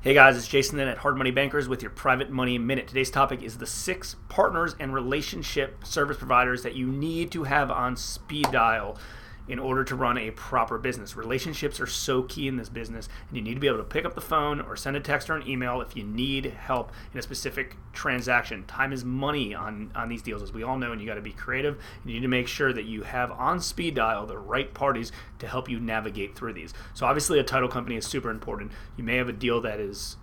Hey guys, it's Jason Then at Hard Money Bankers with your Private Money Minute. Today's topic is the six partners and relationship service providers that you need to have on speed dial in order to run a proper business. Relationships are so key in this business, and you need to be able to pick up the phone or send a text or an email if you need help in a specific transaction. Time is money on, on these deals, as we all know, and you got to be creative. You need to make sure that you have on speed dial the right parties to help you navigate through these. So, obviously, a title company is super important. You may have a deal that is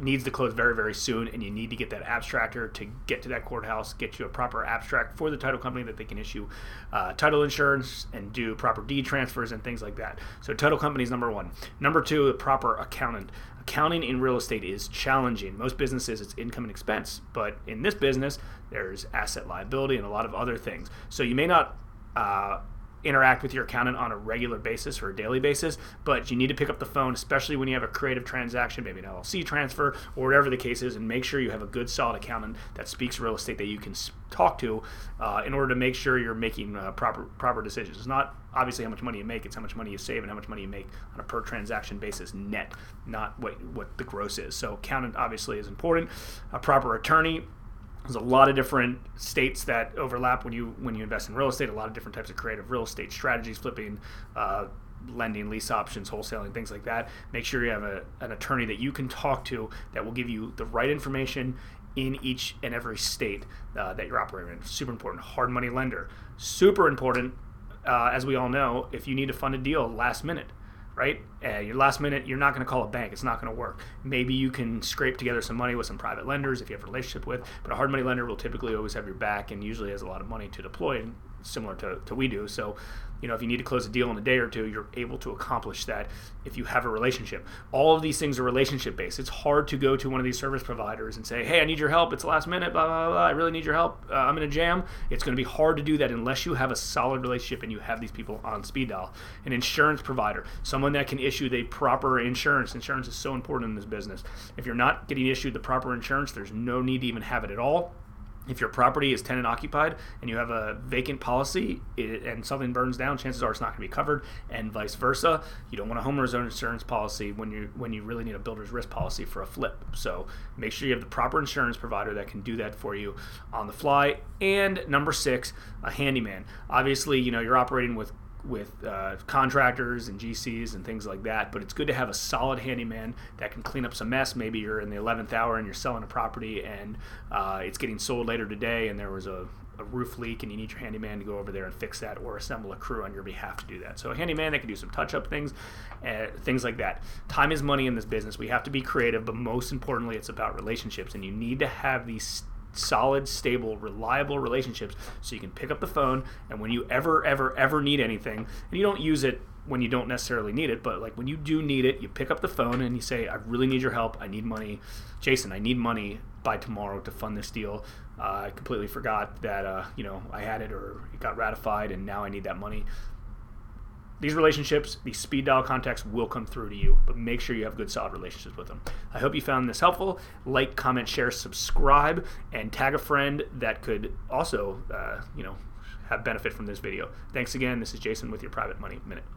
needs to close very very soon and you need to get that abstractor to get to that courthouse get you a proper abstract for the title company that they can issue uh, title insurance and do proper deed transfers and things like that. So title company is number one. Number two a proper accountant. Accounting in real estate is challenging. Most businesses it's income and expense but in this business there's asset liability and a lot of other things. So you may not uh, interact with your accountant on a regular basis or a daily basis, but you need to pick up the phone, especially when you have a creative transaction, maybe an LLC transfer or whatever the case is, and make sure you have a good, solid accountant that speaks real estate that you can talk to uh, in order to make sure you're making uh, proper proper decisions. It's not obviously how much money you make; it's how much money you save and how much money you make on a per transaction basis net, not what what the gross is. So, accountant obviously is important. A proper attorney there's a lot of different states that overlap when you when you invest in real estate. A lot of different types of creative real estate strategies, flipping, uh, lending, lease options, wholesaling, things like that. Make sure you have a, an attorney that you can talk to that will give you the right information in each and every state uh, that you're operating in. Super important. Hard money lender. Super important. Uh, as we all know, if you need to fund a deal last minute, right? Uh, your last minute, you're not going to call a bank. It's not going to work. Maybe you can scrape together some money with some private lenders if you have a relationship with, but a hard money lender will typically always have your back and usually has a lot of money to deploy, similar to, to we do. So you know, if you need to close a deal in a day or two, you're able to accomplish that if you have a relationship. All of these things are relationship based. It's hard to go to one of these service providers and say, hey, I need your help. It's last minute, blah, blah, blah. I really need your help. Uh, I'm in a jam. It's going to be hard to do that unless you have a solid relationship and you have these people on speed dial. An insurance provider, someone that can issue the proper insurance. Insurance is so important in this business. If you're not getting issued the proper insurance, there's no need to even have it at all if your property is tenant occupied and you have a vacant policy it, and something burns down, chances are it's not going to be covered, and vice versa. You don't want a homeowner's insurance policy when you when you really need a builder's risk policy for a flip. So make sure you have the proper insurance provider that can do that for you on the fly. And number six, a handyman. Obviously, you know you're operating with with uh, contractors and GCs and things like that. But it's good to have a solid handyman that can clean up some mess. Maybe you're in the 11th hour and you're selling a property and uh, it's getting sold later today, and there was a, a, roof leak, and you need your handyman to go over there and fix that, or assemble a crew on your behalf to do that. So a handyman that can do some touch-up things, uh, things like that. Time is money in this business. We have to be creative, but most importantly, it's about relationships, and you need to have these solid, stable, reliable relationships so you can pick up the phone and when you ever, ever, ever need anything, and you don't use it when you don't necessarily need it, but like when you do need it, you pick up the phone and you say, I really need your help. I need money. Jason, I need money by tomorrow to fund this deal. Uh, I completely forgot that, uh, you know, I had it or it got ratified and now I need that money these relationships, these speed dial contacts will come through to you, but make sure you have good, solid relationships with them. I hope you found this helpful. Like, comment, share, subscribe, and tag a friend that could also, uh, you know, have benefit from this video. Thanks again. This is Jason with your Private Money Minute.